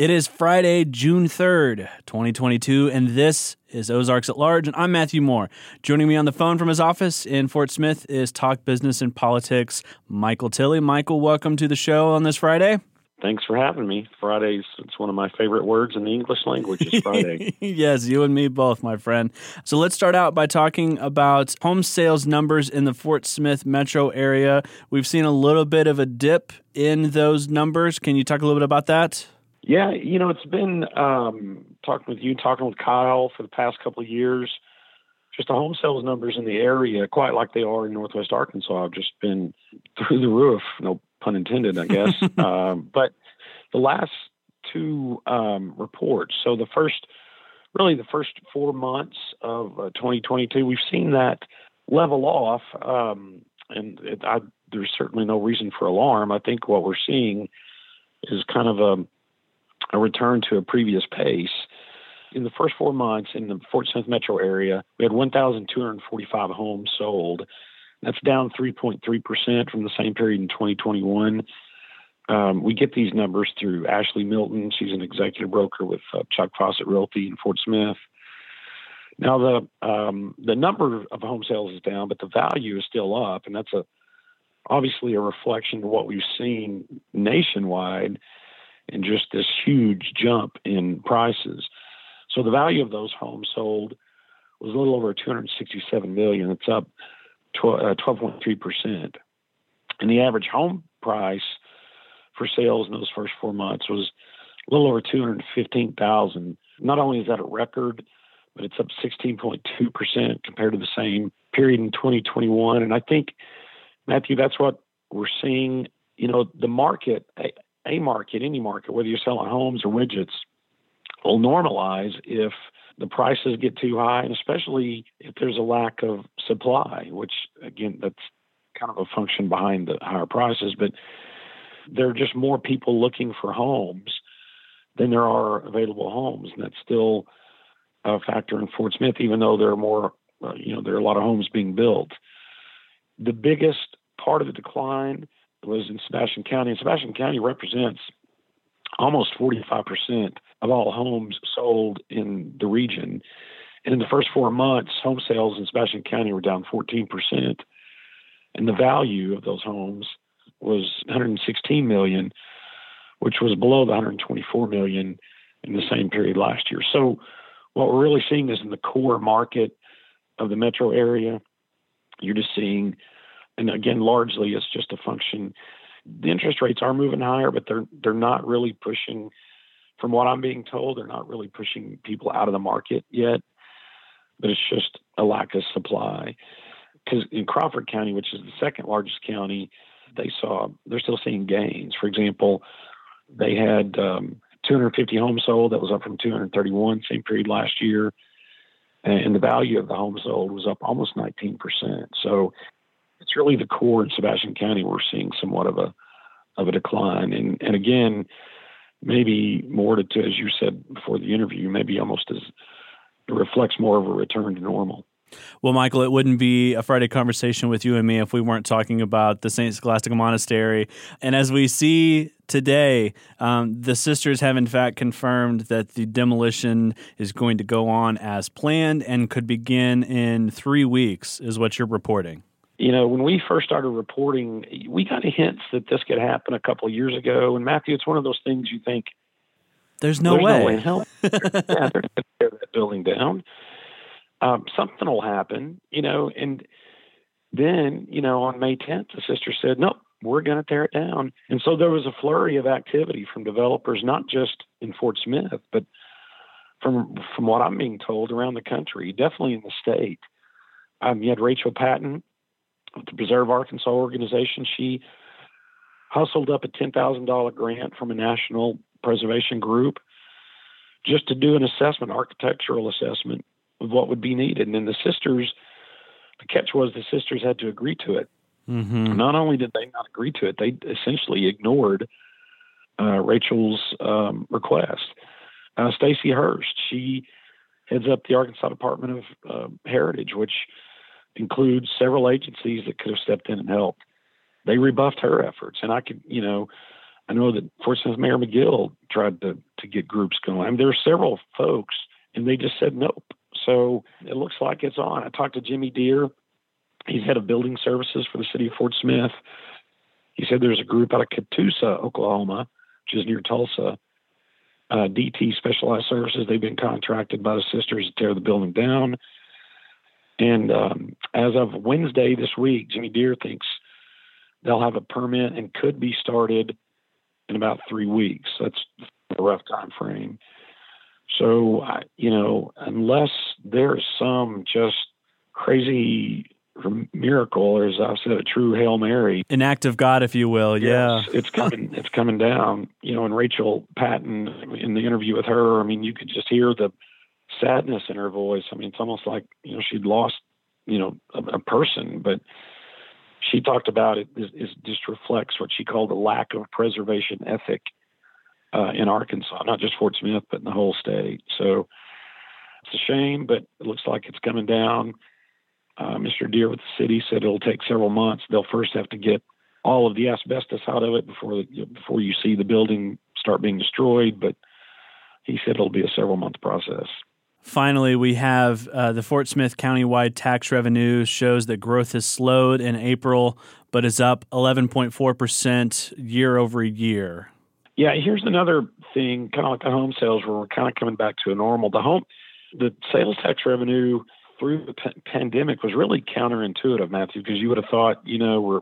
It is Friday, June 3rd, 2022, and this is Ozarks at Large, and I'm Matthew Moore. Joining me on the phone from his office in Fort Smith is Talk Business and Politics, Michael Tilley. Michael, welcome to the show on this Friday. Thanks for having me. Fridays, it's one of my favorite words in the English language is Friday. yes, you and me both, my friend. So let's start out by talking about home sales numbers in the Fort Smith metro area. We've seen a little bit of a dip in those numbers. Can you talk a little bit about that? Yeah, you know, it's been um, talking with you, talking with Kyle for the past couple of years. Just the home sales numbers in the area, quite like they are in Northwest Arkansas, have just been through the roof. No pun intended, I guess. um, but the last two um, reports, so the first, really the first four months of uh, 2022, we've seen that level off, um, and it, I, there's certainly no reason for alarm. I think what we're seeing is kind of a a return to a previous pace. In the first four months in the Fort Smith metro area, we had 1,245 homes sold. That's down 3.3% from the same period in 2021. Um, we get these numbers through Ashley Milton. She's an executive broker with uh, Chuck Fawcett Realty in Fort Smith. Now the um, the number of home sales is down, but the value is still up, and that's a obviously a reflection of what we've seen nationwide and just this huge jump in prices. So the value of those homes sold was a little over 267 million. It's up 12.3 uh, percent, and the average home price for sales in those first four months was a little over 215,000. Not only is that a record, but it's up 16.2 percent compared to the same period in 2021. And I think, Matthew, that's what we're seeing. You know, the market a market, any market, whether you're selling homes or widgets, will normalize if the prices get too high, and especially if there's a lack of supply, which again, that's kind of a function behind the higher prices. But there are just more people looking for homes than there are available homes, and that's still a factor in Fort Smith, even though there are more, uh, you know, there are a lot of homes being built. The biggest part of the decline was in Sebastian County, and Sebastian County represents almost 45% of all homes sold in the region. And in the first four months, home sales in Sebastian County were down 14%. And the value of those homes was 116 million, which was below the 124 million in the same period last year. So what we're really seeing is in the core market of the metro area, you're just seeing and again, largely it's just a function. The interest rates are moving higher, but they're they're not really pushing. From what I'm being told, they're not really pushing people out of the market yet. But it's just a lack of supply. Because in Crawford County, which is the second largest county, they saw they're still seeing gains. For example, they had um, 250 homes sold. That was up from 231 same period last year, and the value of the homes sold was up almost 19 percent. So really the core in Sebastian County we're seeing somewhat of a of a decline. And and again, maybe more to, to as you said before the interview, maybe almost as it reflects more of a return to normal. Well, Michael, it wouldn't be a Friday conversation with you and me if we weren't talking about the St. Scholastica Monastery. And as we see today, um, the sisters have in fact confirmed that the demolition is going to go on as planned and could begin in three weeks, is what you're reporting you know, when we first started reporting, we got hints that this could happen a couple of years ago. And Matthew, it's one of those things you think there's no there's way. No way hell, yeah, they're going to tear that building down. Um, something will happen, you know. And then, you know, on May 10th, the sister said, "Nope, we're going to tear it down." And so there was a flurry of activity from developers, not just in Fort Smith, but from from what I'm being told around the country, definitely in the state. Um, you had Rachel Patton, the Preserve Arkansas organization. She hustled up a $10,000 grant from a national preservation group just to do an assessment, architectural assessment of what would be needed. And then the sisters, the catch was the sisters had to agree to it. Mm-hmm. Not only did they not agree to it, they essentially ignored uh, Rachel's um, request. Uh, Stacy Hurst, she heads up the Arkansas Department of uh, Heritage, which includes several agencies that could have stepped in and helped. They rebuffed her efforts, and I could, you know, I know that Fort Smith Mayor McGill tried to to get groups going. I mean, there are several folks, and they just said nope. So it looks like it's on. I talked to Jimmy Dear. He's head of building services for the city of Fort Smith. He said there's a group out of Catoosa, Oklahoma, which is near Tulsa. Uh, DT Specialized Services. They've been contracted by the sisters to tear the building down. And um, as of Wednesday this week, Jimmy Dear thinks they'll have a permit and could be started in about three weeks. That's a rough time frame. So, you know, unless there's some just crazy miracle, or as I said, a true hail mary, an act of God, if you will. Yes, yeah, it's coming. it's coming down. You know, and Rachel Patton in the interview with her, I mean, you could just hear the sadness in her voice. I mean, it's almost like you know she'd lost, you know, a, a person, but she talked about it is, is just reflects what she called a lack of preservation ethic uh, in Arkansas, not just Fort Smith, but in the whole state. So it's a shame, but it looks like it's coming down. Uh, Mr. Dear with the city said it'll take several months. They'll first have to get all of the asbestos out of it before before you see the building start being destroyed. But he said it'll be a several month process. Finally, we have uh, the Fort Smith countywide tax revenue shows that growth has slowed in April, but is up 11.4% year over year. Yeah, here's another thing, kind of like the home sales, where we're kind of coming back to a normal. The home, the sales tax revenue through the p- pandemic was really counterintuitive, Matthew, because you would have thought, you know, we're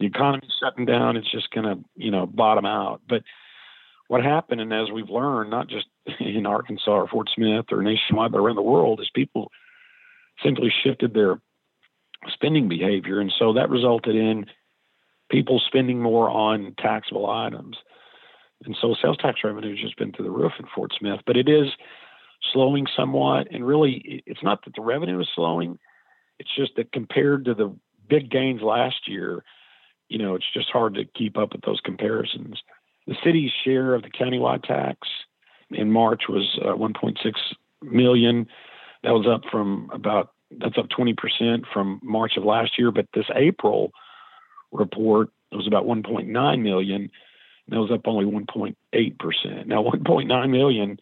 the economy's shutting down, it's just going to, you know, bottom out. But what happened, and as we've learned, not just in Arkansas or Fort Smith or nationwide, but around the world, is people simply shifted their spending behavior. And so that resulted in people spending more on taxable items. And so sales tax revenue has just been through the roof in Fort Smith, but it is slowing somewhat. And really, it's not that the revenue is slowing, it's just that compared to the big gains last year, you know, it's just hard to keep up with those comparisons. The city's share of the countywide tax in March was uh, 1.6 million. That was up from about that's up 20% from March of last year. But this April report was about 1.9 million. That was up only 1.8%. Now 1.9 million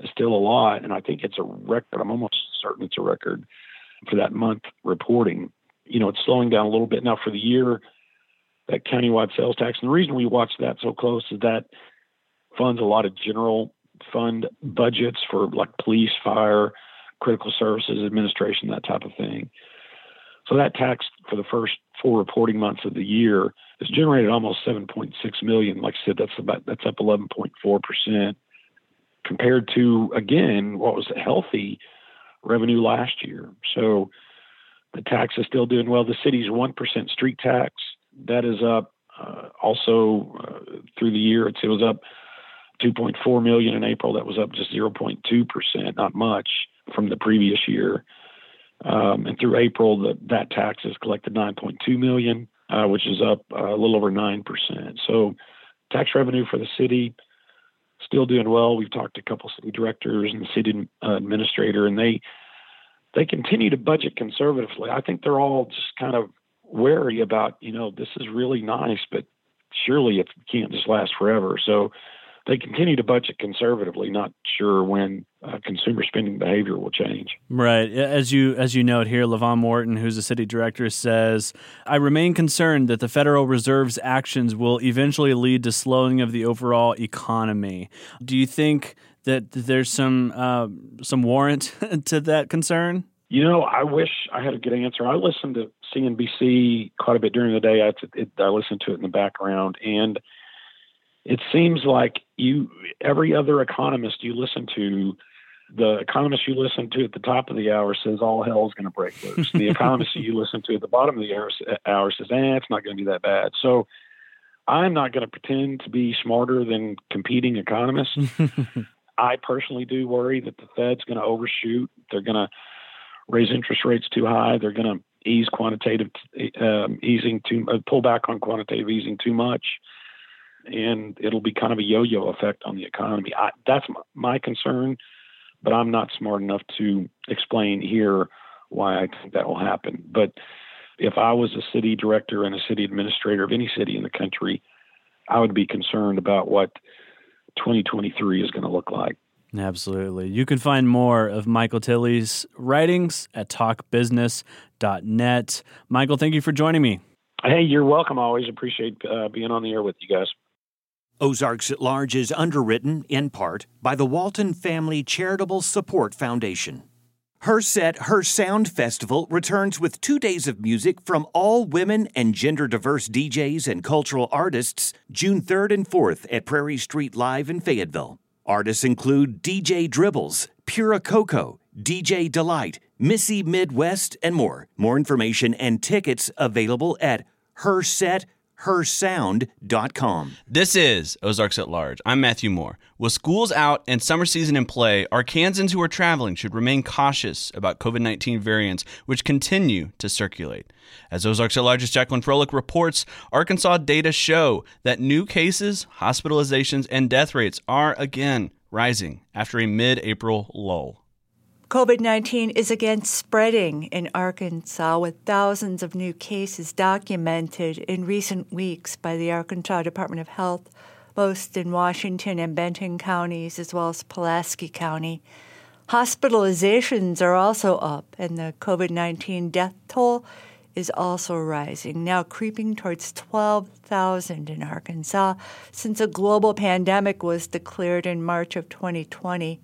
is still a lot, and I think it's a record. I'm almost certain it's a record for that month reporting. You know, it's slowing down a little bit now for the year that countywide sales tax. And the reason we watch that so close is that funds a lot of general fund budgets for like police, fire, critical services administration, that type of thing. So that tax for the first four reporting months of the year has generated almost 7.6 million. Like I said, that's about that's up 11.4 percent compared to again what was healthy revenue last year. So the tax is still doing well. The city's one percent street tax that is up uh, also uh, through the year. It was up 2.4 million in April. That was up just 0.2 percent, not much from the previous year. Um, and through April, the, that tax has collected 9.2 million, uh, which is up uh, a little over nine percent. So, tax revenue for the city still doing well. We've talked to a couple city directors and the city uh, administrator, and they they continue to budget conservatively. I think they're all just kind of wary about, you know, this is really nice, but surely it can't just last forever. So they continue to budget conservatively, not sure when uh, consumer spending behavior will change. Right, as you as you note here, Levon Morton, who's the city director, says, "I remain concerned that the Federal Reserve's actions will eventually lead to slowing of the overall economy." Do you think that there's some uh, some warrant to that concern? You know, I wish I had a good answer. I listen to CNBC quite a bit during the day. I, it, I listen to it in the background, and it seems like you every other economist you listen to the economist you listen to at the top of the hour says all hell is going to break loose. the economist you listen to at the bottom of the hour, hour says, eh, it's not going to be that bad. So I'm not going to pretend to be smarter than competing economists. I personally do worry that the Fed's going to overshoot. They're going to raise interest rates too high. They're going to ease quantitative um, easing too, uh, pull back on quantitative easing too much and it'll be kind of a yo-yo effect on the economy. I, that's my, my concern, but I'm not smart enough to explain here why I think that will happen. But if I was a city director and a city administrator of any city in the country, I would be concerned about what 2023 is going to look like. Absolutely. You can find more of Michael Tilley's writings at talkbusiness.net. Michael, thank you for joining me. Hey, you're welcome. I always appreciate uh, being on the air with you guys. Ozarks at Large is underwritten, in part, by the Walton Family Charitable Support Foundation. Her Set, Her Sound Festival returns with two days of music from all women and gender diverse DJs and cultural artists June 3rd and 4th at Prairie Street Live in Fayetteville. Artists include DJ Dribbles, Pura Coco, DJ Delight, Missy Midwest, and more. More information and tickets available at hersethersound.com. This is Ozarks at Large. I'm Matthew Moore. With schools out and summer season in play, Arkansans who are traveling should remain cautious about COVID 19 variants which continue to circulate. As Ozarks at Large's Jacqueline Froelich reports, Arkansas data show that new cases, hospitalizations, and death rates are again rising after a mid April lull. COVID 19 is again spreading in Arkansas with thousands of new cases documented in recent weeks by the Arkansas Department of Health, most in Washington and Benton counties, as well as Pulaski County. Hospitalizations are also up, and the COVID 19 death toll is also rising, now creeping towards 12,000 in Arkansas since a global pandemic was declared in March of 2020.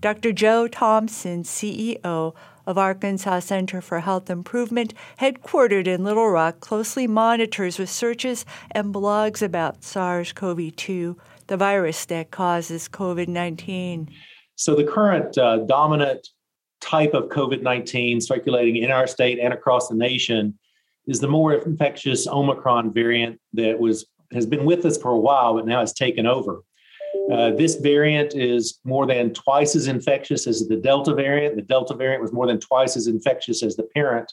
Dr. Joe Thompson, CEO of Arkansas Center for Health Improvement, headquartered in Little Rock, closely monitors researches and blogs about SARS CoV 2, the virus that causes COVID 19. So, the current uh, dominant type of COVID 19 circulating in our state and across the nation is the more infectious Omicron variant that was has been with us for a while, but now has taken over. Uh, this variant is more than twice as infectious as the Delta variant. The Delta variant was more than twice as infectious as the parent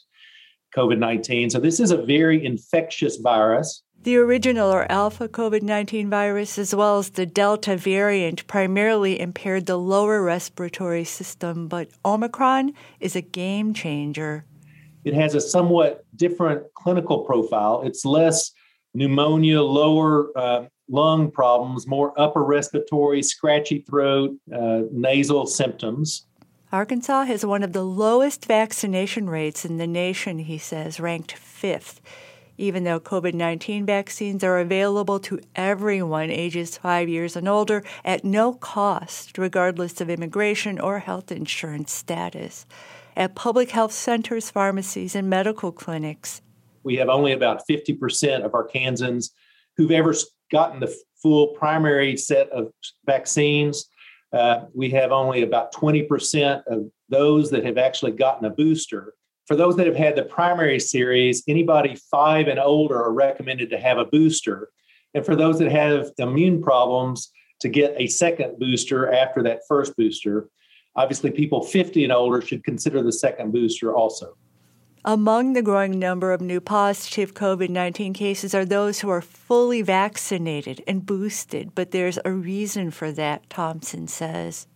COVID 19. So, this is a very infectious virus. The original or alpha COVID 19 virus, as well as the Delta variant, primarily impaired the lower respiratory system, but Omicron is a game changer. It has a somewhat different clinical profile. It's less pneumonia, lower uh, lung problems, more upper respiratory, scratchy throat, uh, nasal symptoms. Arkansas has one of the lowest vaccination rates in the nation, he says, ranked fifth. Even though COVID 19 vaccines are available to everyone ages five years and older at no cost, regardless of immigration or health insurance status. At public health centers, pharmacies, and medical clinics, we have only about 50% of Arkansans who've ever gotten the full primary set of vaccines. Uh, we have only about 20% of those that have actually gotten a booster. For those that have had the primary series, anybody five and older are recommended to have a booster. And for those that have immune problems, to get a second booster after that first booster. Obviously, people 50 and older should consider the second booster also. Among the growing number of new positive COVID 19 cases are those who are fully vaccinated and boosted, but there's a reason for that, Thompson says.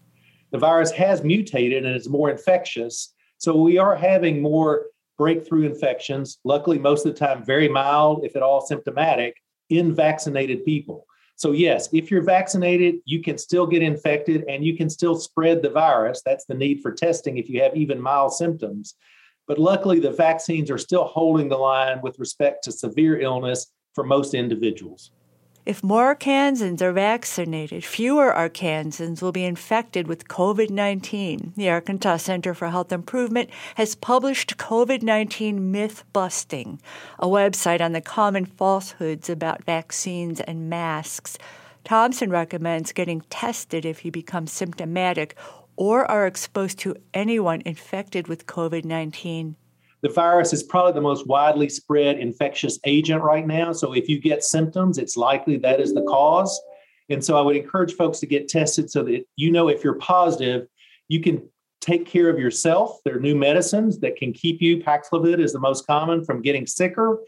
The virus has mutated and is more infectious. So we are having more breakthrough infections, luckily, most of the time, very mild, if at all symptomatic, in vaccinated people. So, yes, if you're vaccinated, you can still get infected and you can still spread the virus. That's the need for testing if you have even mild symptoms. But luckily, the vaccines are still holding the line with respect to severe illness for most individuals. If more Arkansans are vaccinated, fewer Arkansans will be infected with COVID 19. The Arkansas Center for Health Improvement has published COVID 19 Myth Busting, a website on the common falsehoods about vaccines and masks. Thompson recommends getting tested if you become symptomatic or are exposed to anyone infected with COVID 19. The virus is probably the most widely spread infectious agent right now. So if you get symptoms, it's likely that is the cause. And so I would encourage folks to get tested so that you know if you're positive, you can take care of yourself. There are new medicines that can keep you, Paxlovid is the most common, from getting sicker,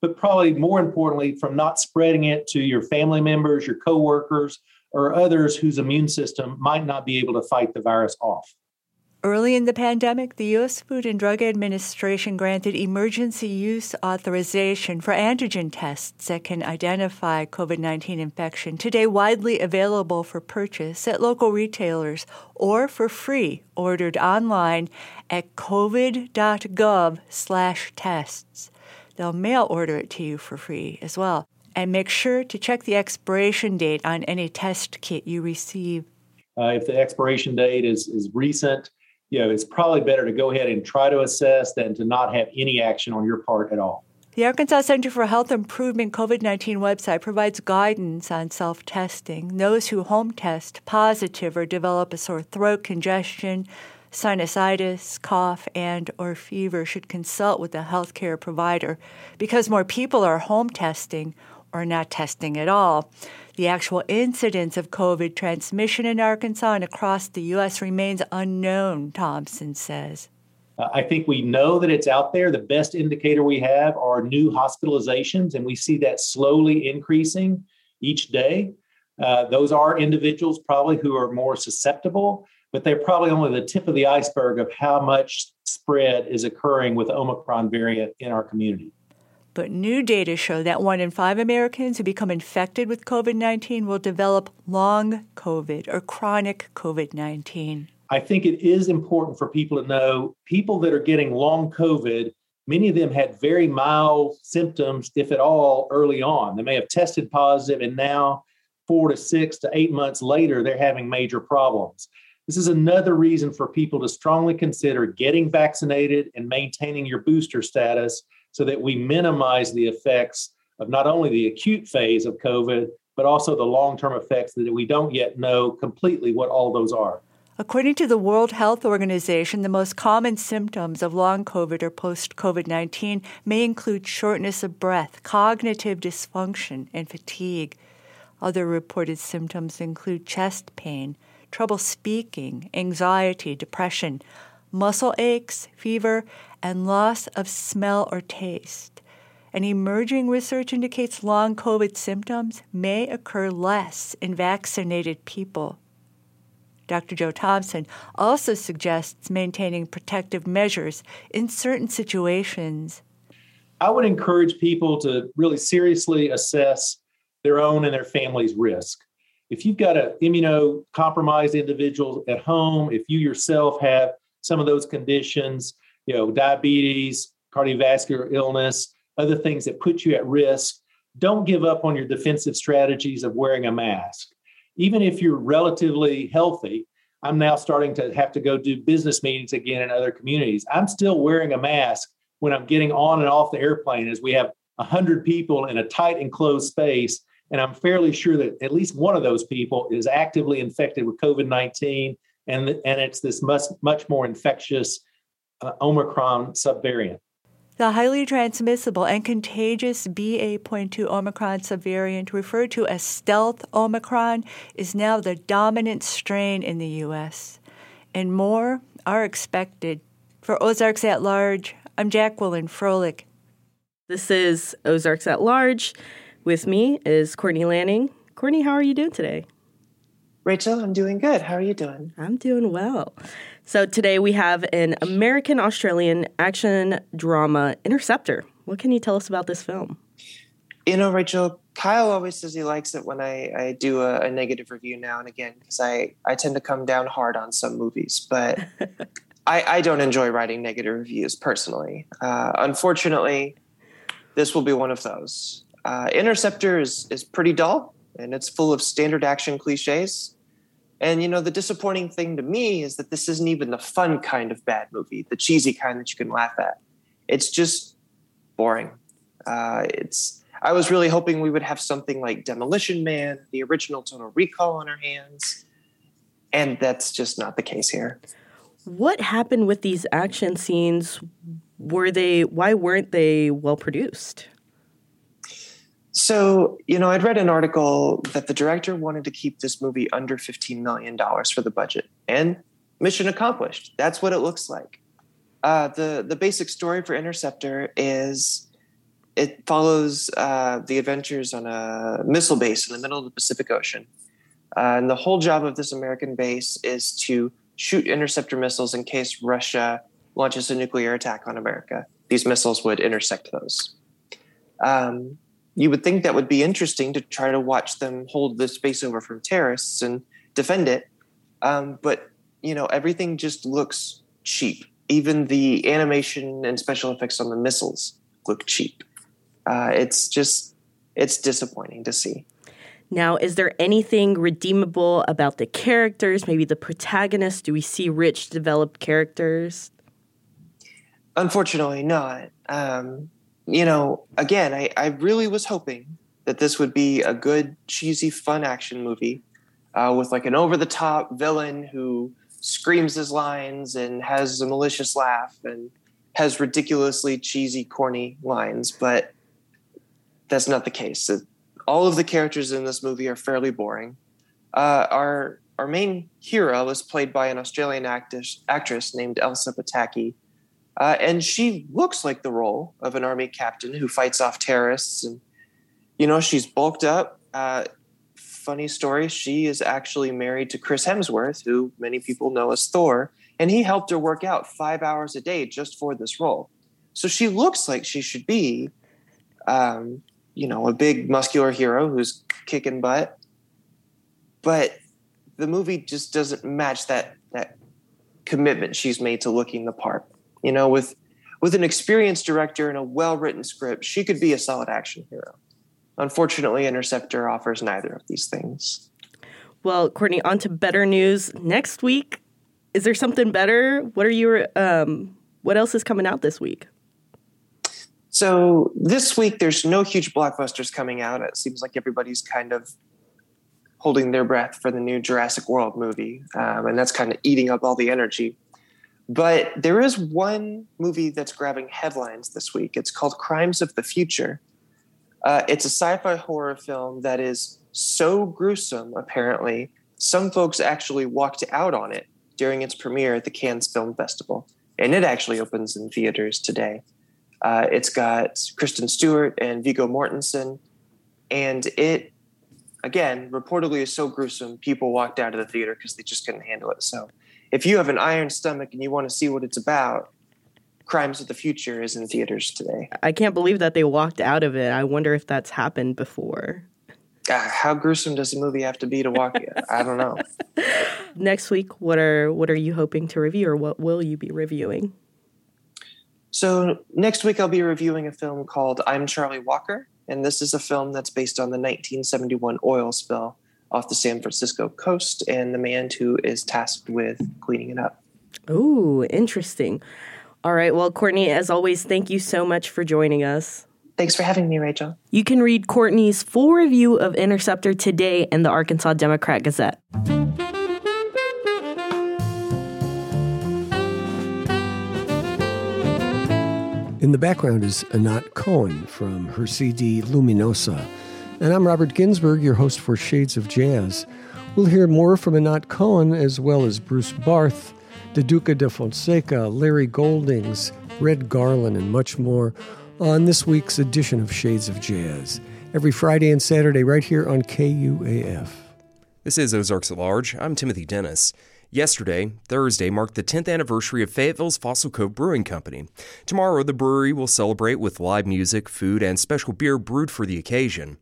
but probably more importantly, from not spreading it to your family members, your coworkers, or others whose immune system might not be able to fight the virus off. Early in the pandemic, the U.S. Food and Drug Administration granted emergency use authorization for antigen tests that can identify COVID 19 infection, today widely available for purchase at local retailers or for free, ordered online at covid.gov slash tests. They'll mail order it to you for free as well. And make sure to check the expiration date on any test kit you receive. Uh, if the expiration date is, is recent, you know, it's probably better to go ahead and try to assess than to not have any action on your part at all. The Arkansas Center for Health Improvement COVID 19 website provides guidance on self testing. Those who home test positive or develop a sore throat, congestion, sinusitis, cough, and or fever should consult with a healthcare provider because more people are home testing or not testing at all. The actual incidence of COVID transmission in Arkansas and across the U.S. remains unknown, Thompson says. Uh, I think we know that it's out there. The best indicator we have are new hospitalizations, and we see that slowly increasing each day. Uh, those are individuals probably who are more susceptible, but they're probably only the tip of the iceberg of how much spread is occurring with Omicron variant in our community. But new data show that one in five Americans who become infected with COVID 19 will develop long COVID or chronic COVID 19. I think it is important for people to know people that are getting long COVID, many of them had very mild symptoms, if at all, early on. They may have tested positive, and now, four to six to eight months later, they're having major problems. This is another reason for people to strongly consider getting vaccinated and maintaining your booster status so that we minimize the effects of not only the acute phase of COVID, but also the long term effects that we don't yet know completely what all those are. According to the World Health Organization, the most common symptoms of long COVID or post COVID 19 may include shortness of breath, cognitive dysfunction, and fatigue. Other reported symptoms include chest pain, trouble speaking, anxiety, depression, muscle aches, fever, and loss of smell or taste. And emerging research indicates long COVID symptoms may occur less in vaccinated people. Dr. Joe Thompson also suggests maintaining protective measures in certain situations. I would encourage people to really seriously assess their own and their family's risk. If you've got an immunocompromised individual at home, if you yourself have some of those conditions, you know, diabetes, cardiovascular illness, other things that put you at risk, don't give up on your defensive strategies of wearing a mask. Even if you're relatively healthy, I'm now starting to have to go do business meetings again in other communities. I'm still wearing a mask when I'm getting on and off the airplane as we have 100 people in a tight enclosed space. And I'm fairly sure that at least one of those people is actively infected with COVID 19. And, and it's this much, much more infectious uh, Omicron subvariant. The highly transmissible and contagious BA.2 Omicron subvariant, referred to as stealth Omicron, is now the dominant strain in the U.S., and more are expected. For Ozarks at Large, I'm Jacqueline Froelich. This is Ozarks at Large. With me is Courtney Lanning. Courtney, how are you doing today? Rachel, I'm doing good. How are you doing? I'm doing well. So today we have an American Australian action drama, Interceptor. What can you tell us about this film? You know, Rachel, Kyle always says he likes it when I, I do a, a negative review now and again because I, I tend to come down hard on some movies, but I, I don't enjoy writing negative reviews personally. Uh, unfortunately, this will be one of those. Uh, Interceptor is, is pretty dull and it's full of standard action cliches. And you know, the disappointing thing to me is that this isn't even the fun kind of bad movie, the cheesy kind that you can laugh at. It's just boring. Uh, it's. I was really hoping we would have something like Demolition Man, the original Total Recall on our hands, and that's just not the case here. What happened with these action scenes? Were they? Why weren't they well produced? So, you know, I'd read an article that the director wanted to keep this movie under $15 million for the budget. And mission accomplished. That's what it looks like. Uh, the, the basic story for Interceptor is it follows uh, the adventures on a missile base in the middle of the Pacific Ocean. Uh, and the whole job of this American base is to shoot interceptor missiles in case Russia launches a nuclear attack on America. These missiles would intersect those. Um, you would think that would be interesting to try to watch them hold the space over from terrorists and defend it. Um, but you know, everything just looks cheap. Even the animation and special effects on the missiles look cheap. Uh, it's just, it's disappointing to see. Now, is there anything redeemable about the characters? Maybe the protagonist? Do we see rich, developed characters? Unfortunately, not. Um, you know, again, I, I really was hoping that this would be a good, cheesy, fun action movie uh, with like an over the top villain who screams his lines and has a malicious laugh and has ridiculously cheesy, corny lines. But that's not the case. All of the characters in this movie are fairly boring. Uh, our our main hero is played by an Australian actress, actress named Elsa Pataky, uh, and she looks like the role of an army captain who fights off terrorists. And you know, she's bulked up. Uh, funny story: she is actually married to Chris Hemsworth, who many people know as Thor, and he helped her work out five hours a day just for this role. So she looks like she should be um, you know, a big muscular hero who's kicking butt. But the movie just doesn't match that that commitment she's made to looking the part. You know, with with an experienced director and a well-written script, she could be a solid action hero. Unfortunately, Interceptor offers neither of these things. Well, Courtney, on to better news. Next week, is there something better? What are your um, what else is coming out this week? So this week, there's no huge blockbusters coming out. It seems like everybody's kind of holding their breath for the new Jurassic World movie, um, and that's kind of eating up all the energy. But there is one movie that's grabbing headlines this week. It's called Crimes of the Future. Uh, it's a sci fi horror film that is so gruesome, apparently, some folks actually walked out on it during its premiere at the Cannes Film Festival. And it actually opens in theaters today. Uh, it's got Kristen Stewart and Viggo Mortensen, and it again reportedly is so gruesome people walked out of the theater because they just couldn't handle it. So, if you have an iron stomach and you want to see what it's about, Crimes of the Future is in theaters today. I can't believe that they walked out of it. I wonder if that's happened before. Uh, how gruesome does a movie have to be to walk it? I don't know. Next week, what are what are you hoping to review, or what will you be reviewing? So, next week I'll be reviewing a film called I'm Charlie Walker. And this is a film that's based on the 1971 oil spill off the San Francisco coast and the man who is tasked with cleaning it up. Oh, interesting. All right. Well, Courtney, as always, thank you so much for joining us. Thanks for having me, Rachel. You can read Courtney's full review of Interceptor today in the Arkansas Democrat Gazette. In the background is Anat Cohen from her CD Luminosa. And I'm Robert Ginsburg, your host for Shades of Jazz. We'll hear more from Anat Cohen as well as Bruce Barth, Duduka da Fonseca, Larry Goldings, Red Garland, and much more on this week's edition of Shades of Jazz. Every Friday and Saturday, right here on KUAF. This is Ozarks at Large. I'm Timothy Dennis. Yesterday, Thursday, marked the 10th anniversary of Fayetteville's Fossil Cove Brewing Company. Tomorrow, the brewery will celebrate with live music, food, and special beer brewed for the occasion.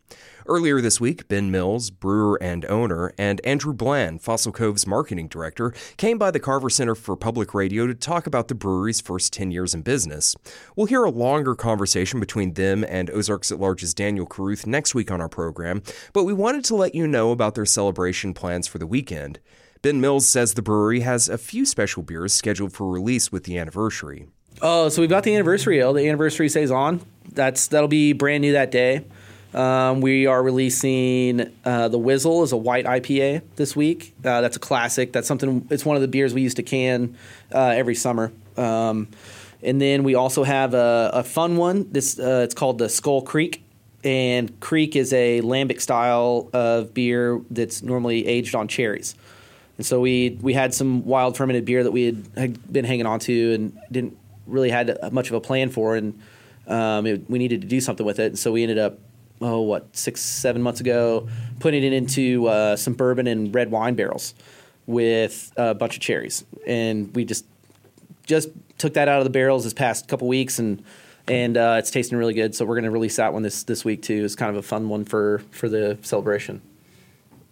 Earlier this week, Ben Mills, brewer and owner, and Andrew Bland, Fossil Cove's marketing director, came by the Carver Center for Public Radio to talk about the brewery's first 10 years in business. We'll hear a longer conversation between them and Ozarks at Large's Daniel Caruth next week on our program, but we wanted to let you know about their celebration plans for the weekend. Ben Mills says the brewery has a few special beers scheduled for release with the anniversary. Oh, so we've got the anniversary ale. The anniversary saison. That's that'll be brand new that day. Um, we are releasing uh, the Whizzle is a white IPA this week. Uh, that's a classic. That's something. It's one of the beers we used to can uh, every summer. Um, and then we also have a, a fun one. This uh, it's called the Skull Creek, and Kriek is a lambic style of beer that's normally aged on cherries. And so we we had some wild fermented beer that we had, had been hanging on to and didn't really had much of a plan for, and um, it, we needed to do something with it. And so we ended up, oh, what six seven months ago, putting it into uh, some bourbon and red wine barrels. with a bunch of cherries, and we just just took that out of the barrels this past couple weeks, and and uh, it's tasting really good. So we're going to release that one this this week too. It's kind of a fun one for for the celebration.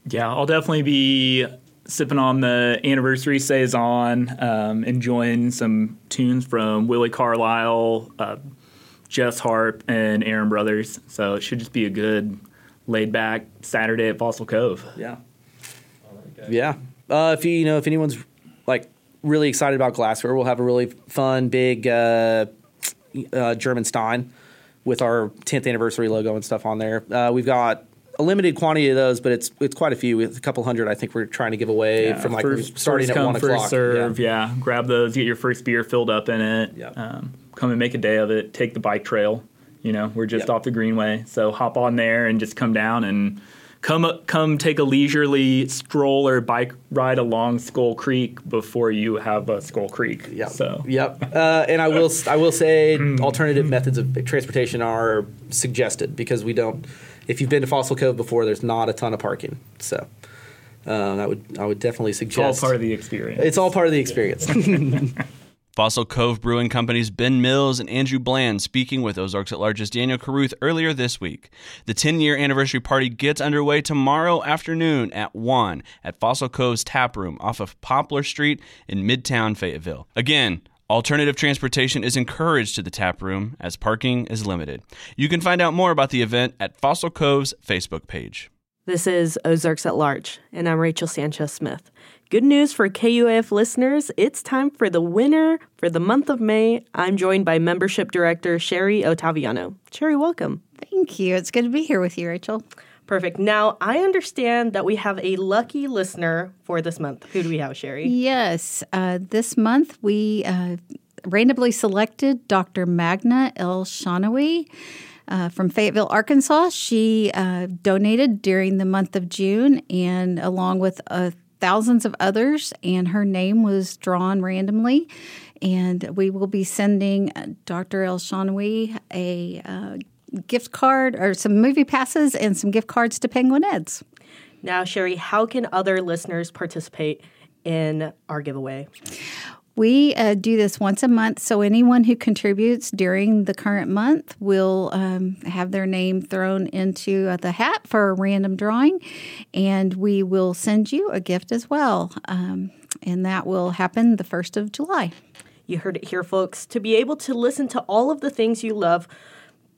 Yeah, I'll definitely be sipping on the anniversary saison, um, enjoying some tunes from Willi Carlisle, uh, Jess Harp, and Aaron Brothers. So it should just be a good laid back Saturday at Fossil Cove. Yeah. Yeah. Uh, if you you know if anyone's like really excited about glassware, we'll have a really fun big uh, uh, German Stein with our 10th anniversary logo and stuff on there. Uh, we've got a limited quantity of those, but it's it's quite a few. It's a couple hundred. I think we're trying to give away Yeah, from like first, starting first at come, one first o'clock. serve. Yeah. grab those. Get your first beer filled up in it. Yep. Um, come and make a day of it. Take the bike trail. You know, we're just Yep. off the Greenway, so hop on there and just come down and come up, come take a leisurely stroll or bike ride along Scull Creek before you have a Skull Creek. Yep. So Yep. Uh, and I will I will say alternative methods of transportation are suggested because we don't. If you've been to Fossil Cove before, there's not a ton of parking. So uh, that would I would definitely it's all suggest. part of the experience. It's all part of the experience. Fossil Cove Brewing Company's Ben Mills and Andrew Bland speaking with Ozarks at Large's Daniel Caruth earlier this week. The 10 year anniversary party gets underway tomorrow afternoon at 1 at Fossil Cove's Tap Room off of Poplar Street in Midtown Fayetteville. Again, Alternative transportation is encouraged to the tap room as parking is limited. You can find out more about the event at Fossil Cove's Facebook page. This is Ozarks at Large, and I'm Rachel Sanchez Smith. Good news for KUAF listeners it's time for the winner for the month of May. I'm joined by Membership Director Sherry Ottaviano. Sherry, welcome. Thank you. It's good to be here with you, Rachel. Perfect. Now, I understand that we have a lucky listener for this month. Who do we have, Sherry? Yes, uh, this month we uh, randomly selected Dr. Magna El Shanawi. Uh, from Fayetteville, Arkansas. She uh, donated during the month of June, and along with uh, thousands of others, and her name was drawn randomly. And we will be sending uh, Dr. El Shanawi a gift card or some movie passes and some gift cards to Penguin Eds. Now, Sherry, how can other listeners participate in our giveaway? We uh, do this once a month, so anyone who contributes during the current month will um, have their name thrown into uh, the hat for a random drawing, and we will send you a gift as well. Um, and that will happen the 1st of July. You heard it here, folks. To be able to listen to all of the things you love,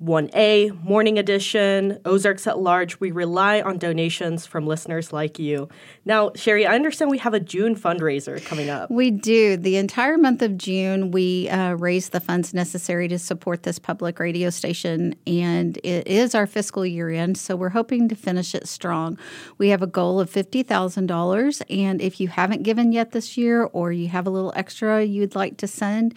1A, Morning Edition, Ozarks at Large, we rely on donations from listeners like you. Now, Sherry, I understand we have a June fundraiser coming up. We do. The entire month of June, we uh, raise the funds necessary to support this public radio station, and it is our fiscal year end, so we're hoping to finish it strong. We have a goal of $50,000, and if you haven't given yet this year or you have a little extra you'd like to send,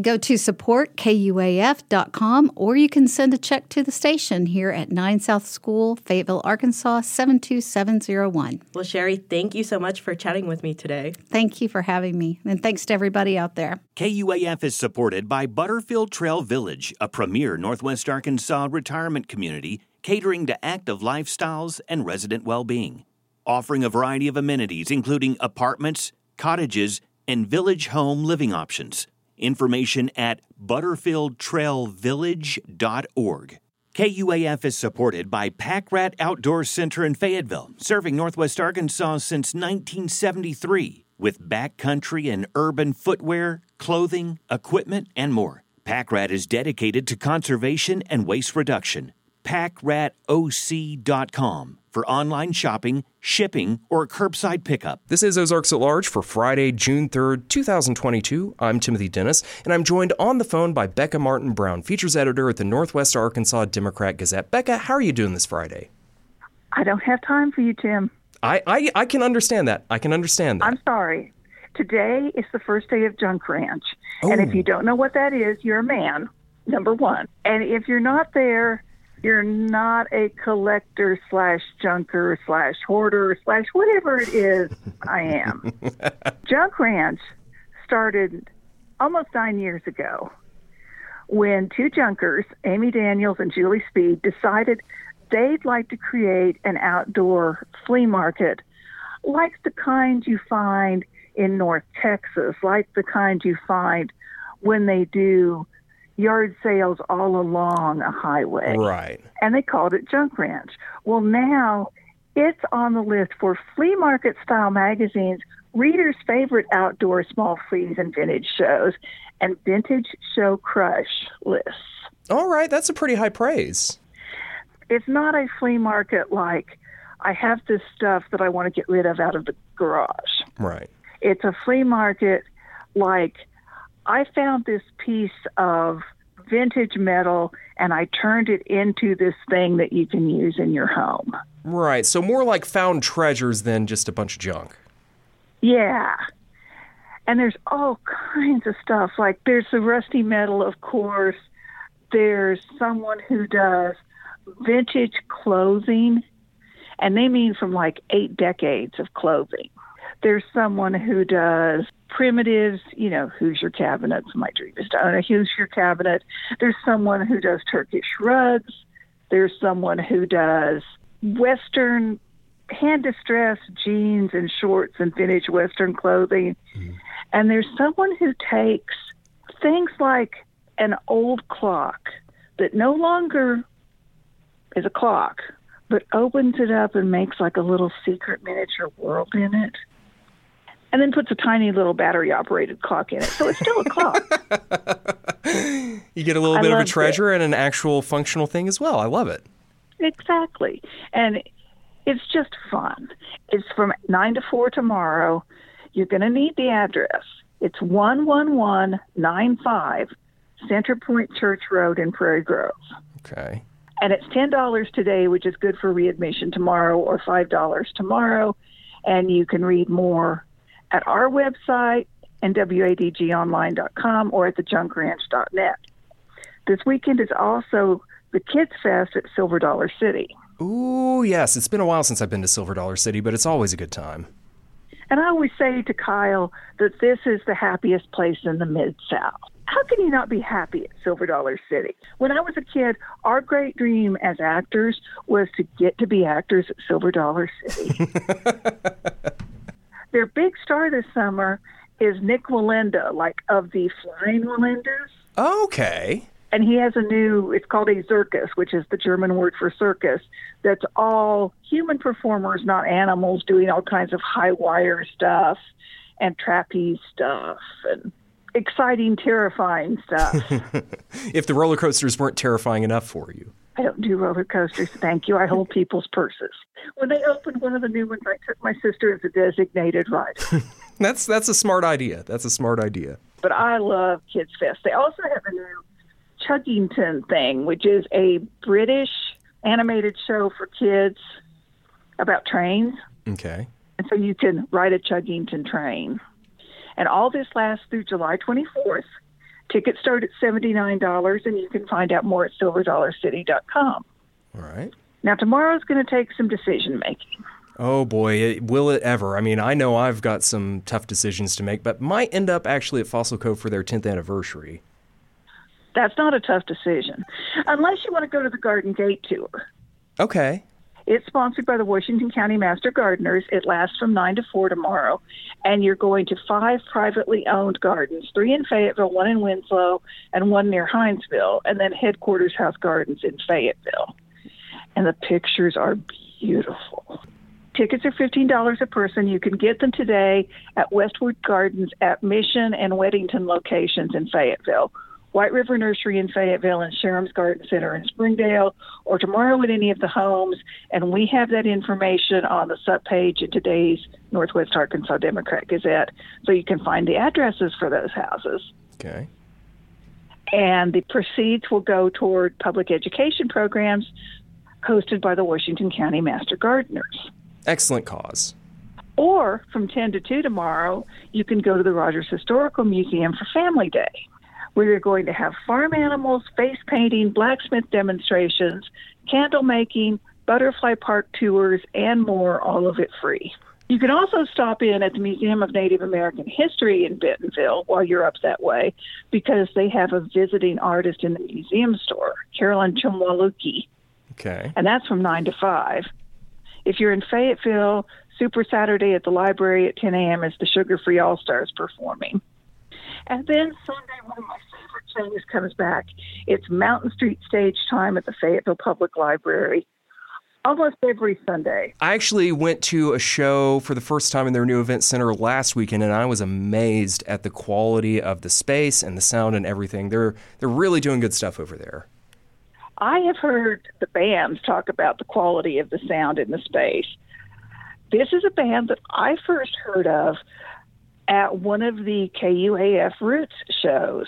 go to supportkuaf.com or you can send a check to the station here at 9 South School, Fayetteville, Arkansas 72701. Well, Sherry, thank you so much for chatting with me today. Thank you for having me, and thanks to everybody out there. KUAF is supported by Butterfield Trail Village, a premier Northwest Arkansas retirement community catering to active lifestyles and resident well being. Offering a variety of amenities, including apartments, cottages, and village home living options. Information at butterfieldtrailvillage.org. KUAF is supported by Pack Rat Outdoor Center in Fayetteville, serving Northwest Arkansas since 1973 with backcountry and urban footwear, clothing, equipment, and more. Pack Rat is dedicated to conservation and waste reduction. PackRatOC.com for online shopping, shipping, or curbside pickup. This is Ozarks at Large for Friday, June 3rd, 2022. I'm Timothy Dennis, and I'm joined on the phone by Becca Martin Brown, features editor at the Northwest Arkansas Democrat Gazette. Becca, how are you doing this Friday? I don't have time for you, Tim. I, I, I can understand that. I can understand that. I'm sorry. Today is the first day of Junk Ranch. And if Oh. you don't know what that is, you're a man, number one. And if you're not there, you're not a collector slash junker slash hoarder slash whatever it is I am. Junk Ranch started almost nine years ago when two junkers, Amy Daniels and Julie Speed, decided they'd like to create an outdoor flea market like the kind you find in North Texas, like the kind you find when they do yard sales all along a highway. Right. And they called it Junk Ranch. Well, now it's on the list for flea market style magazines, readers' favorite outdoor small fleas and vintage shows, and vintage show crush lists. All right, that's a pretty high praise. It's not a flea market like I have this stuff that I want to get rid of out of the garage. Right. It's a flea market like I found this piece of vintage metal and I turned it into this thing that you can use in your home. Right. So more like found treasures than just a bunch of junk. Yeah. And there's all kinds of stuff. Like there's the rusty metal, of course. There's someone who does vintage clothing, and they mean from like eight decades of clothing. There's someone who does primitives, you know, Hoosier cabinets? My dream is to own a Hoosier cabinet. There's someone who does Turkish rugs. There's someone who does Western hand distressed jeans and shorts and vintage Western clothing. Mm-hmm. And there's someone who takes things like an old clock that no longer is a clock, but opens it up and makes like a little secret miniature world in it. And then puts a tiny little battery operated clock in it. So it's still a clock. You get a little I bit of a loved it. treasure and an actual functional thing as well. I love it. Exactly. And it's just fun. It's from 9 to 4 tomorrow. You're going to need the address. It's 11195 Center Point Church Road in Prairie Grove. Okay. And it's $10 today, which is good for readmission tomorrow, or $5 tomorrow. And you can read more at our website and wadgonline.com or at thejunkranch.net. This weekend is also the Kids Fest at Silver Dollar City. Ooh, yes. It's been a while since I've been to Silver Dollar City, but it's always a good time. And I always say to Kyle that this is the happiest place in the Mid South. How can you not be happy at Silver Dollar City? When I was a kid, our great dream as actors was to get to be actors at Silver Dollar City. Their big star this summer is Nick Wallenda, like of the Flying Wallendas. Okay. And he has a new, it's called a Zirkus, which is the German word for circus, that's all human performers, not animals, doing all kinds of high wire stuff and trapeze stuff and exciting, terrifying stuff. if the roller coasters weren't terrifying enough for you. I don't do roller coasters, thank you. I hold people's purses. When they opened one of the new ones, I took my sister as a designated rider. That's that's a smart idea. That's a smart idea. but I love Kids Fest. They also have a new Chuggington thing, which is a British animated show for kids about trains. Okay. And so you can ride a Chuggington train. And all this lasts through July 24th. Tickets start at $79, and you can find out more at silverdollarcity.com. All right. Now, tomorrow's going to take some decision making. Oh boy, it, will it ever? I mean, I know I've got some tough decisions to make, but might end up actually at Fossil Cove for their 10th anniversary. That's not a tough decision, unless you want to go to the Garden Gate tour. Okay. It's sponsored by the Washington County Master Gardeners. It lasts from 9 to 4 tomorrow. And you're going to five privately owned gardens three in Fayetteville, one in Winslow, and one near Hindsville, and then Headquarters House Gardens in Fayetteville. And the pictures are beautiful. Tickets are $15 a person. You can get them today at Westwood Gardens at Mission and Weddington locations in Fayetteville. White River Nursery in Fayetteville and Sherham's Garden Center in Springdale, or tomorrow at any of the homes. And we have that information on the sub page in today's Northwest Arkansas Democrat Gazette, so you can find the addresses for those houses. Okay. And the proceeds will go toward public education programs hosted by the Washington County Master Gardeners. Excellent cause. Or from 10 to 2 tomorrow, you can go to the Rogers Historical Museum for Family Day, where you're going to have farm animals, face painting, blacksmith demonstrations, candle making, butterfly park tours, and more, all of it free. You can also stop in at the Museum of Native American History in Bentonville while you're up that way because they have a visiting artist in the museum store, Carolyn Chumwaluki Okay. and that's from 9 to 5. If you're in Fayetteville, Super Saturday at the library at 10 a.m. is the Sugar Free All Stars performing. And then Sunday, one of my favorite things comes back. It's Mountain Street stage time at the Fayetteville Public Library almost every Sunday. I actually went to a show for the first time in their new event center last weekend, and I was amazed at the quality of the space and the sound and everything. They're they're really doing good stuff over there. I have heard the bands talk about the quality of the sound in the space. This is a band that I first heard of at one of the KUAF Roots shows,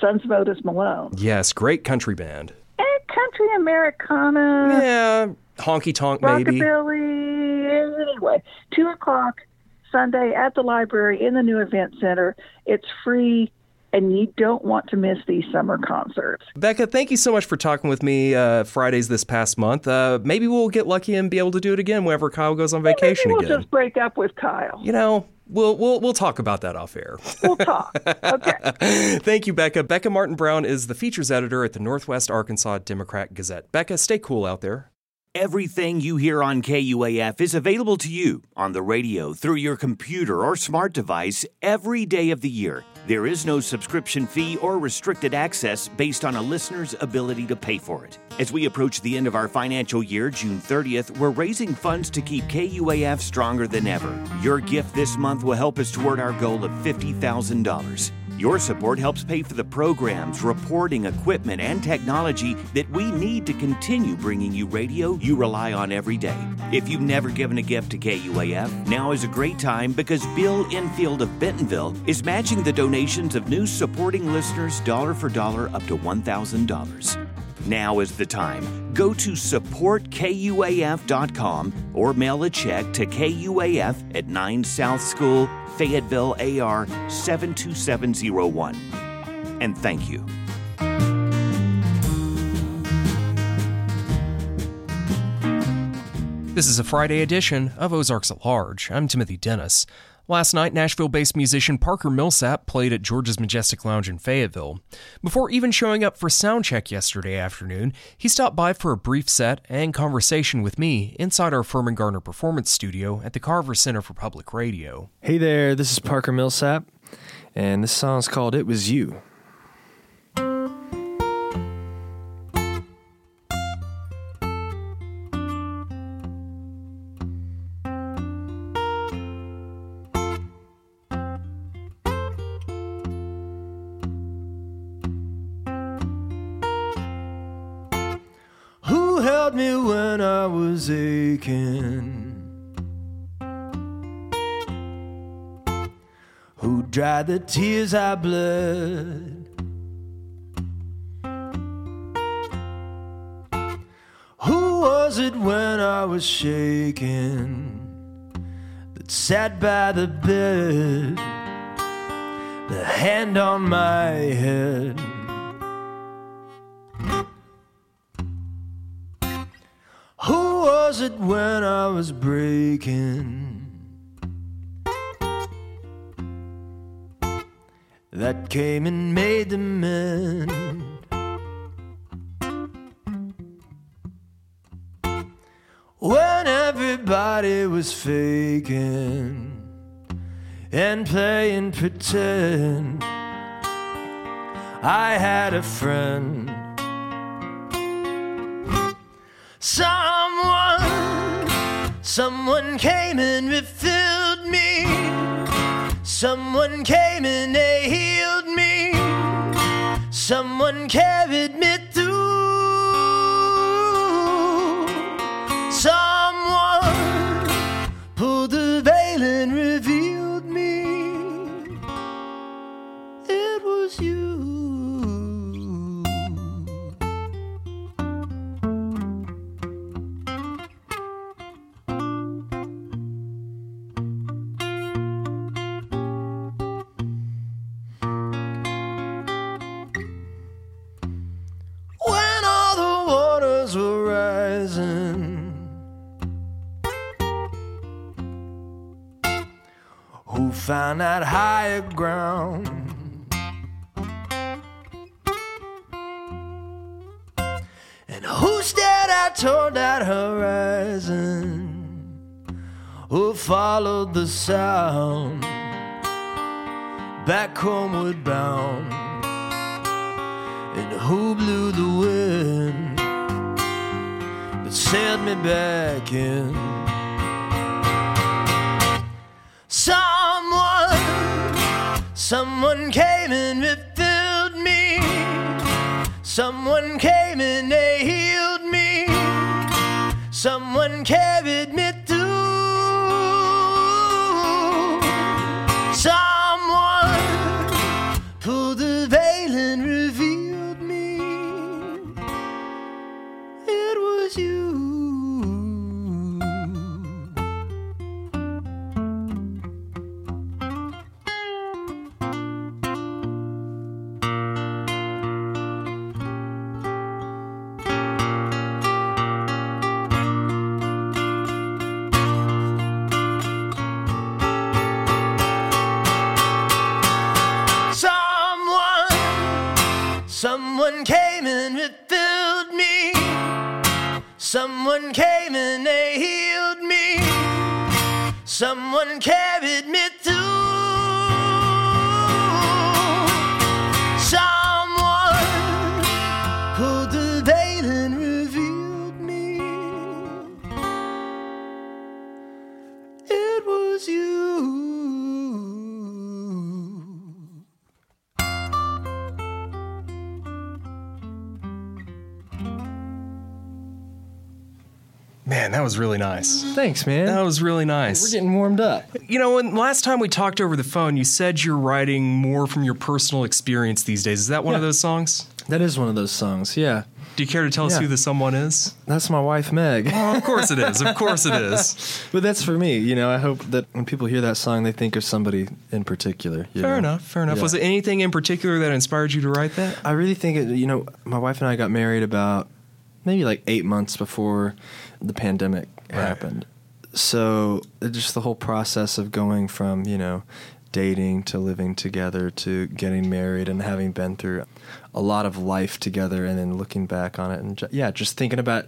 Sons of Otis Malone. Yes, great country band. And country Americana. Yeah, honky tonk maybe. Rockabilly. Anyway, two o'clock Sunday at the library in the new event center. It's free and you don't want to miss these summer concerts. Becca, thank you so much for talking with me uh, Fridays this past month. Uh, maybe we'll get lucky and be able to do it again whenever Kyle goes on vacation maybe we'll again. just break up with Kyle. You know, we'll we'll we'll talk about that off air. We'll talk. Okay. Thank you, Becca. Becca Martin Brown is the features editor at the Northwest Arkansas Democrat Gazette. Becca, stay cool out there. Everything you hear on KUAF is available to you on the radio, through your computer or smart device every day of the year. There is no subscription fee or restricted access based on a listener's ability to pay for it. As we approach the end of our financial year, June 30th, we're raising funds to keep KUAF stronger than ever. Your gift this month will help us toward our goal of $50,000. Your support helps pay for the programs, reporting, equipment, and technology that we need to continue bringing you radio you rely on every day. If you've never given a gift to KUAF, now is a great time because Bill Enfield of Bentonville is matching the donations of new supporting listeners dollar for dollar up to $1,000. Now is the time. Go to supportkuaf.com or mail a check to KUAF at 9 South School, Fayetteville, AR 72701. And thank you. This is a Friday edition of Ozarks at Large. I'm Timothy Dennis. Last night, Nashville based musician Parker Millsap played at George's Majestic Lounge in Fayetteville. Before even showing up for soundcheck yesterday afternoon, he stopped by for a brief set and conversation with me inside our Firmin Garner Performance Studio at the Carver Center for Public Radio. Hey there, this is Parker Millsap, and this song's called It Was You. The tears I bled? Who was it when I was shaking that sat by the bed, the hand on my head? Who was it when I was breaking? That came and made the mend. When everybody was faking and playing pretend, I had a friend. Someone, someone came and refilled. Someone came and they healed me. Someone carried me through. Found that higher ground? And who stared out toward that horizon? who followed the sound back homeward bound, and who blew the wind that sailed me back in. Someone came and refilled me. Someone came and they healed me. Someone carried me Someone came and they healed me. Someone carried me was really nice. Thanks, man. That was really nice. We're getting warmed up. You know, when last time we talked over the phone, you said you're writing more from your personal experience these days. Is that one of those songs? That is one of those songs. Yeah. Do you care to tell us who the someone is? That's my wife, Meg. Oh, of course it is. Of course it is. but that's for me. You know, I hope that when people hear that song, they think of somebody in particular. Fair know? enough. Fair enough. Yeah. Was it anything in particular that inspired you to write that? I really think it. You know, my wife and I got married about maybe like eight months before the pandemic happened. So just the whole process of going from you know dating to living together to getting married and having been through a lot of life together and then looking back on it and ju- yeah just thinking about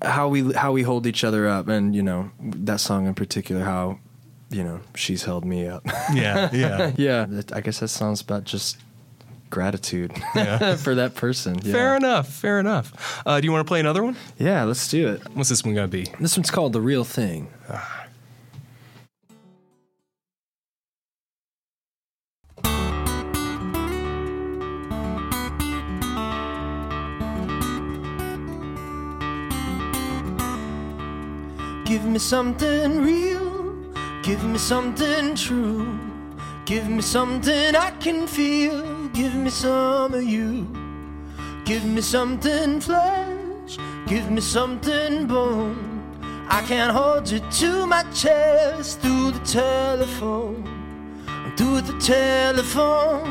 how we how we hold each other up and you know that song in particular how you know she's held me up Yeah, yeah. yeah i guess that song's about just gratitude Yeah. for that person yeah. Fair enough. Fair enough. Uh, do you want to play another one? yeah let's do it What's this one gonna be? this one's called the real thing Give me something real, give me something true, give me something I can feel, give me some of you. Give me something flesh, give me something bone. I can't hold you to my chest through the telephone, through the telephone.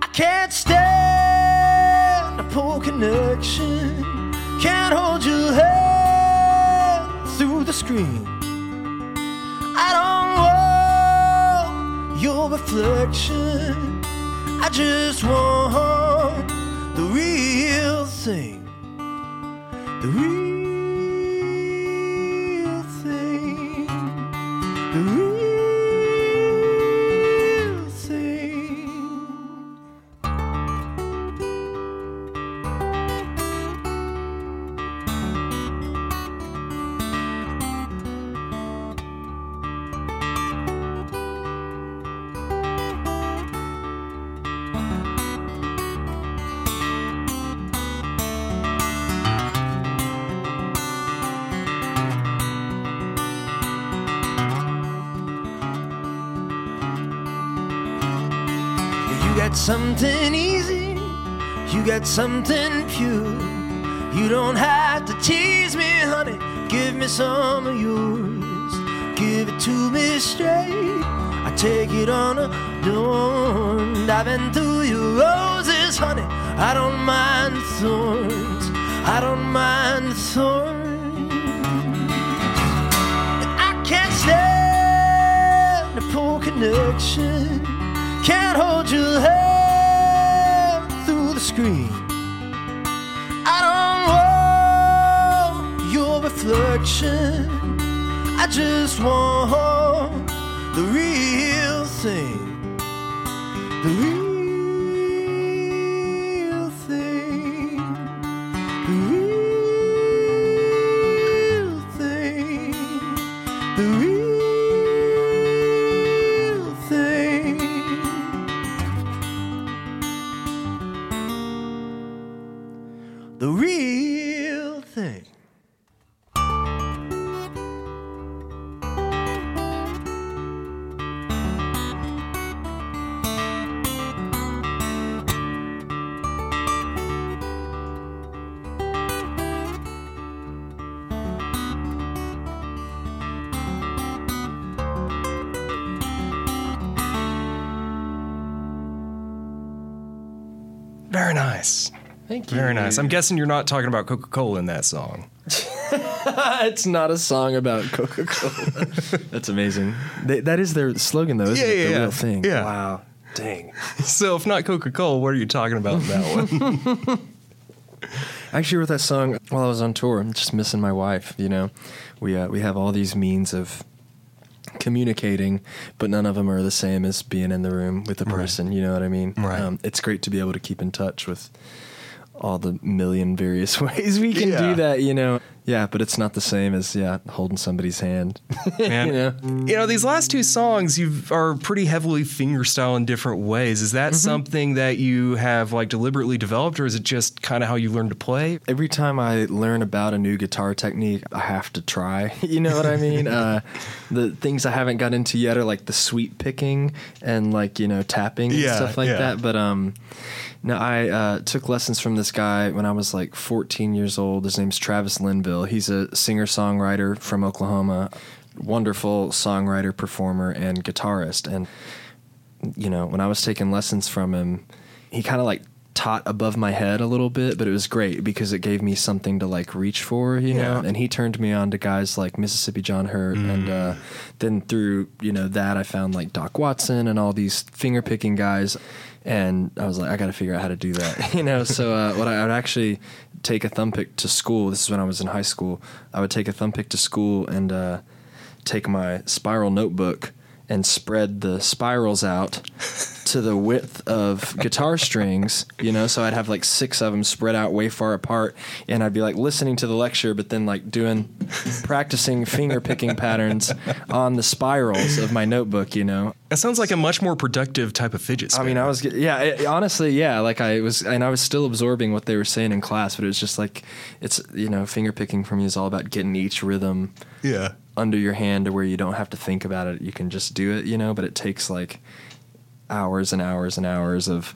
I can't stand a poor connection. Can't hold your hand through the screen. I don't want your reflection. I just want the real thing. The real got something easy, you got something pure. You don't have to tease me, honey. Give me some of yours. Give it to me straight. I take it on a dawn. I've been through your roses, honey. I don't mind the thorns. I don't mind the thorns. I can't stand a poor connection. Can't hold your hand through the screen. I don't want your reflection. I I just want the real thing. Very nice. Thank you. Very nice. I'm guessing you're not talking about Coca Cola in that song. it's not a song about Coca Cola. That's amazing. They, that is their slogan, though, isn't Yeah, it? yeah, the yeah. real thing. Yeah. Wow. Dang. So if not Coca Cola, what are you talking about in that one? I actually wrote that song while I was on tour. I'm just missing my wife. You know, we uh, we have all these means of communicating, but none of them are the same as being in the room with the Right. person. You know what I mean? Right. Um, it's great to be able to keep in touch with all the million various ways we can Yeah. do that. You know? Yeah, but it's not the same as yeah holding somebody's hand. Man, you know? you know these last two songs you are pretty heavily fingerstyle in different ways. Is that something that you have like deliberately developed, or is it just kind of how you learn to play? Every time I learn about a new guitar technique, I have to try. You know what I mean? uh, the things I haven't got into yet are like the sweep picking and like you know tapping and stuff like yeah. that. But um, no, I uh, took lessons from this guy when I was like 14 years old. His name's Travis Linville. He's a singer songwriter from Oklahoma. Wonderful songwriter, performer, and guitarist. And you know, when I was taking lessons from him, he kind of like taught above my head a little bit, but it was great because it gave me something to like reach for, you know. And he turned me on to guys like Mississippi John Hurt, and uh, then through you know that I found like Doc Watson and all these finger picking guys, and I was like, I got to figure out how to do that, you know. So uh, what I, I would actually take a thumb pick to school. This is when I was in high school. I would take a thumb pick to school and uh, take my spiral notebook and spread the spirals out to the width of guitar strings, you know, so I'd have like six of them spread out way far apart and I'd be like listening to the lecture but then like doing practicing finger picking patterns on the spirals of my notebook, you know. That sounds like a much more productive type of fidget I mean, I was ge- yeah, it, honestly, yeah, like I was and I was still absorbing what they were saying in class, but it was just like it's you know, finger picking for me is all about getting each rhythm yeah. under your hand to where you don't have to think about it. You can just do it, you know, but it takes like hours and hours and hours of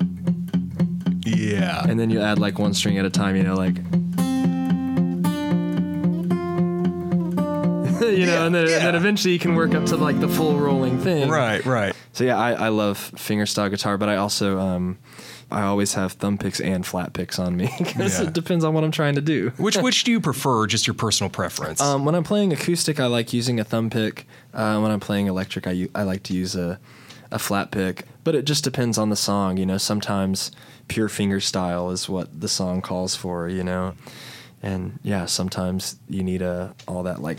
Yeah. and then you add like one string at a time, you know, like you know, and, then, and then eventually you can work up to like the full rolling thing. Right, right. So yeah, I, I love fingerstyle guitar, but I also um, I always have thumb picks and flat picks on me because Yeah. it depends on what I'm trying to do. Which which do you prefer? Just your personal preference? Um, when I'm playing acoustic, I like using a thumb pick. Uh, when I'm playing electric, I, u- I like to use a, a flat pick. But it just depends on the song. You know, sometimes pure finger style is what the song calls for. You know, and yeah, sometimes you need a all that like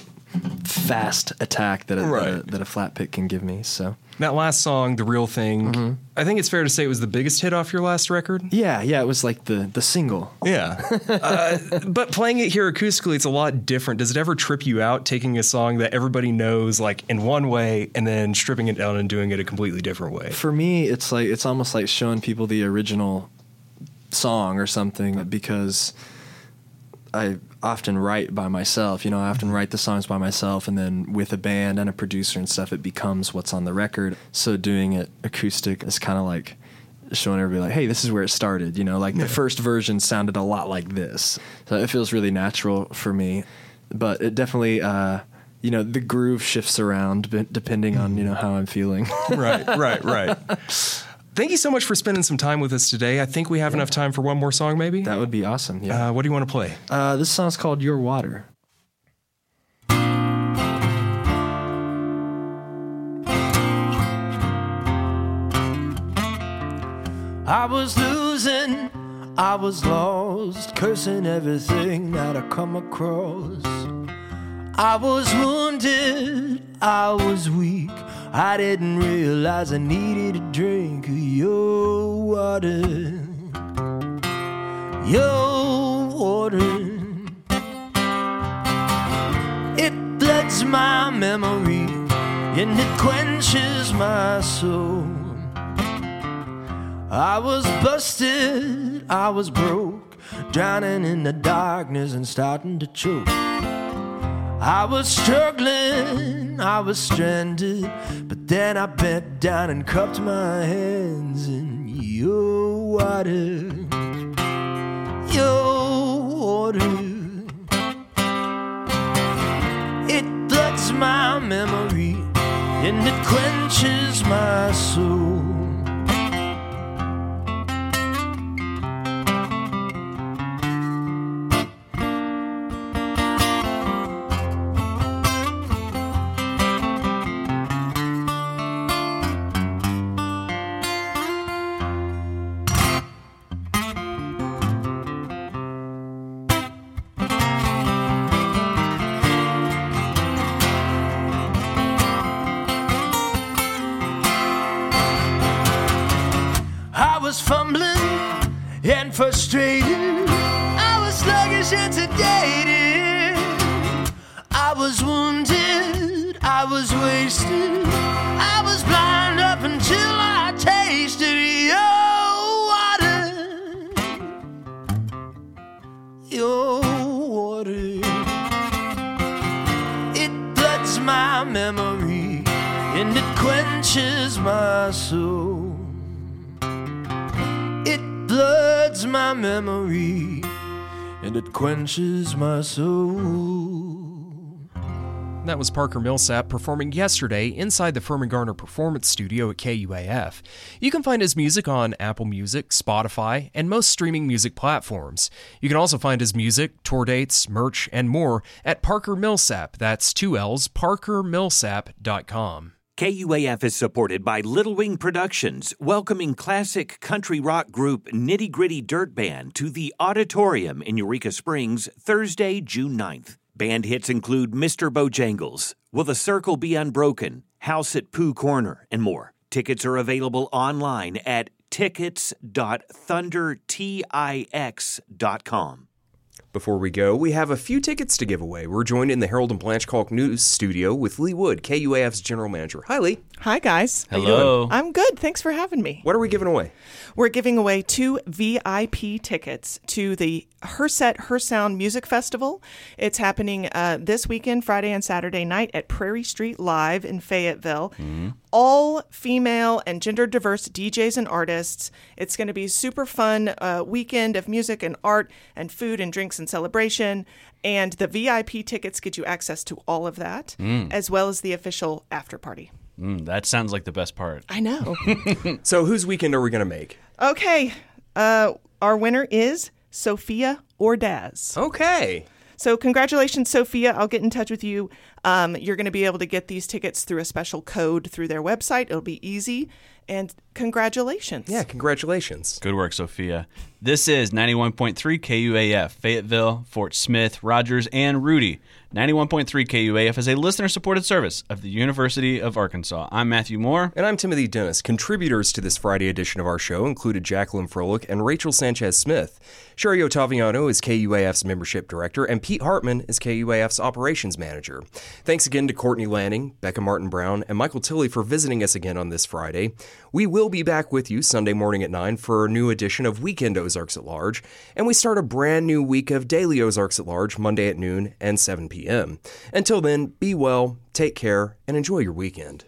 fast attack that a, that, a, that a flat pick can give me. So that last song, the real thing. Mm-hmm. I think it's fair to say it was the biggest hit off your last record. yeah, yeah, it was like the the single. Yeah. uh, but playing it here acoustically, it's a lot different. Does it ever trip you out taking a song that everybody knows like in one way and then stripping it down and doing it a completely different way? For me, it's like it's almost like showing people the original song or something because I often write by myself. You know, I often write the songs by myself, and then with a band and a producer and stuff, it becomes what's on the record. So doing it acoustic is kind of like showing everybody like, hey, this is where it started. You know, like the first version sounded a lot like this, so it feels really natural for me. But it definitely. Uh, you know the groove shifts around depending on you know how I'm feeling. right, right, right. Thank you so much for spending some time with us today. I think we have enough time for one more song, maybe. That would be awesome. Yeah. Uh, what do you want to play? Uh, this song's called Your Water. I was losing, I was lost, cursing everything that I come across. I was wounded, I was weak. I didn't realize I needed a drink of your water. Your water. It floods my memory and it quenches my soul. I was busted, I was broke, drowning in the darkness and starting to choke. I was struggling, I was stranded, but then I bent down and cupped my hands in your water, your water. It floods my memory and it quenches my soul. Quenches my soul. That was Parker Millsap performing yesterday inside the Firmin Garner Performance Studio at KUAF. You can find his music on Apple Music, Spotify, and most streaming music platforms. You can also find his music, tour dates, merch, and more at Parker Millsap. That's two L's, parkermillsap.com. KUAF is supported by Little Wing Productions, welcoming classic country rock group Nitty Gritty Dirt Band to the Auditorium in Eureka Springs Thursday, June 9th. Band hits include Mr. Bojangles, Will the Circle Be Unbroken, House at Pooh Corner, and more. Tickets are available online at tickets.thundertix.com. Before we go, we have a few tickets to give away. We're joined in the Harold and Blanche Kalk News studio with Lee Wood, KUAF's general manager. Hi, Lee. Hi, guys. How you Hello. doing? I'm good. Thanks for having me. What are we giving away? We're giving away two VIP tickets to the Her Set, Her Sound Music Festival. It's happening uh, this weekend, Friday and Saturday night at Prairie Street Live in Fayetteville. All female and gender diverse DJs and artists. It's going to be a super fun uh, weekend of music and art and food and drinks and celebration. And the VIP tickets get you access to all of that, Mm. as well as the official after party. Mm, that sounds like the best part. I know. so, whose weekend are we going to make? Okay. Uh, our winner is Sophia Ordaz. Okay. So, congratulations, Sophia. I'll get in touch with you. Um, you're going to be able to get these tickets through a special code through their website. It'll be easy. And congratulations. Yeah, congratulations. Good work, Sophia. This is 91.3 KUAF, Fayetteville, Fort Smith, Rogers, and Rudy. 91.3 KUAF is a listener supported service of the University of Arkansas. I'm Matthew Moore. And I'm Timothy Dennis. Contributors to this Friday edition of our show included Jacqueline Froelich and Rachel Sanchez Smith. Sherry Ottaviano is KUAF's membership director, and Pete Hartman is KUAF's operations manager. Thanks again to Courtney Lanning, Becca Martin Brown, and Michael Tilley for visiting us again on this Friday. We will be back with you Sunday morning at 9 for a new edition of Weekend Ozarks at Large, and we start a brand new week of Daily Ozarks at Large Monday at noon and 7 p.m. Until then, be well, take care, and enjoy your weekend.